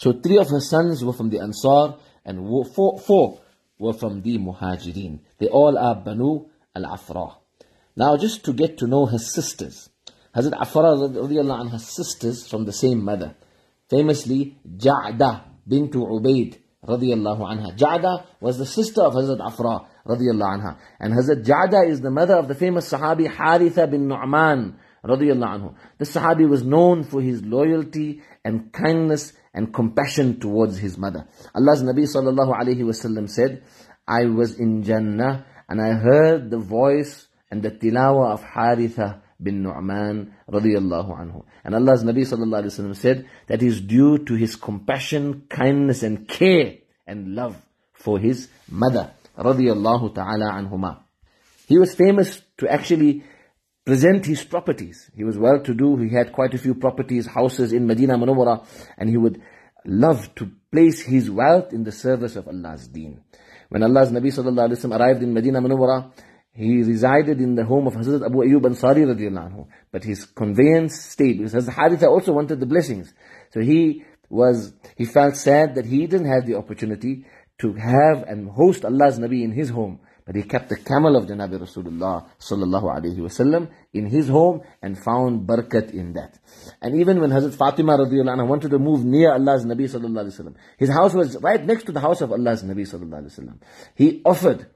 So three of her sons were from the Ansar and four, four were from the Muhajirin. They all are Banu al-Afra. Now just to get to know her sisters. Hazrat Afra radiallahu anha sisters from the same mother. Famously, Ja'da bintu Ubaid radiallahu anha. Ja'da was the sister of Hazrat Afra radiallahu anha. And Hazrat Ja'da is the mother of the famous Sahabi Haritha bin Nu'man anhu. This Sahabi was known for his loyalty and kindness and compassion towards his mother. Allah's Nabi sallallahu alayhi wasallam said, I was in Jannah and I heard the voice and the tilawa of Haritha bin Nu'man radiyallahu anhu. And Allah's Nabi sallallahu alayhi wasallam said that is due to his compassion, kindness and care and love for his mother radiyallahu ta'ala anhuma. He was famous to actually present his properties. He was well to do. He had quite a few properties, houses in Medina Munawwara, and he would love to place his wealth in the service of Allah's deen. When Allah's Nabi sallallahu alaihi wasallam arrived in Medina Munawwara, he resided in the home of Hazrat Abu Ayyub Ansari radiallahu anhu. But his conveyance stayed because Hazrat Haritha also wanted the blessings. So he was, he felt sad that he didn't have the opportunity to have and host Allah's Nabi in his home. He kept the camel of Janabi Rasulullah sallallahu wasallam in his home and found barakat in that. And even when Hazrat Fatima radiallahu anha wanted to move near Allah's Nabi sallallahu wasallam, his house was right next to the house of Allah's Nabi sallallahu wasallam. He offered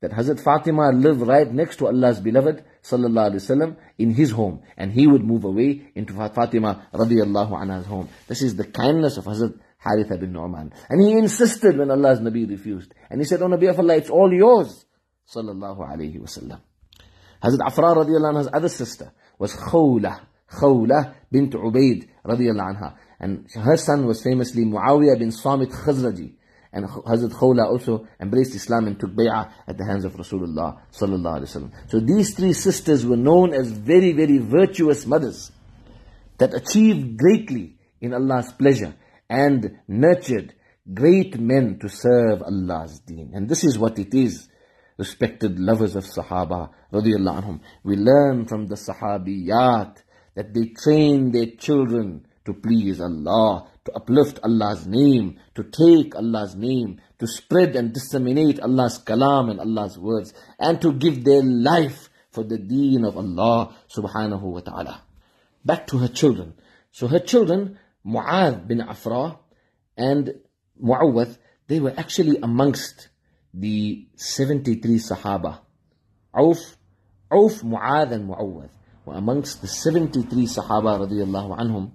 that Hazrat Fatima lived right next to Allah's beloved sallallahu alayhi wasallam in his home and he would move away into Fatima radiallahu anha's home. This is the kindness of Hazrat Haritha bin Nu'man. And he insisted when Allah's Nabi refused. And he said, Oh Nabi of Allah, it's all yours. Sallallahu alayhi wasallam. Hazrat Afra radiallahu anha's other sister was Khawla. Khawla bint Ubaid radiallahu anha. And her son was famously Muawiyah bin Samit Khazraji. And Hazrat Khawla also embraced Islam and took bay'ah at the hands of Rasulullah sallallahu alayhi wasallam. So these three sisters were known as very, very virtuous mothers that achieved greatly in Allah's pleasure and nurtured great men to serve Allah's deen. And this is what it is, respected lovers of Sahaba, radiallahu. We learn from the Sahabiyat that they train their children to please Allah, to uplift Allah's name, to take Allah's name, to spread and disseminate Allah's kalam and Allah's words, and to give their life for the deen of Allah subhanahu wa ta'ala. Back to her children. So her children Mu'adh bin Afra and Mu'awwad, they were actually amongst the 73 Sahaba. Auf, Auf, Mu'adh and Mu'awwad amongst the 73 Sahaba radiallahu anhum